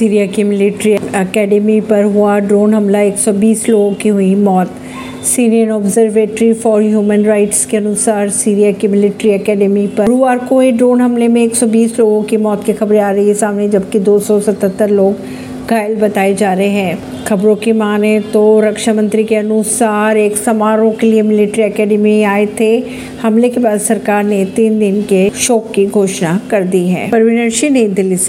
Syria की military academy पर हुआ ड्रोन हमला 120 लोगों की हुई मौत। Syrian Observatory for Human Rights के अनुसार सीरिया की मिलिट्री एकेडमी पर गुरुवार को हुए ड्रोन हमले में 120 लोगों की मौत की खबरें आ रही है सामने, जबकि 277 लोग घायल बताए जा रहे हैं। खबरों की माने तो रक्षा मंत्री के अनुसार एक समारोह के लिए मिलिट्री एकेडमी आए थे। हमले के बाद सरकार ने तीन दिन के शोक की घोषणा कर दी है। परवीन सिंह नई दिल्ली से।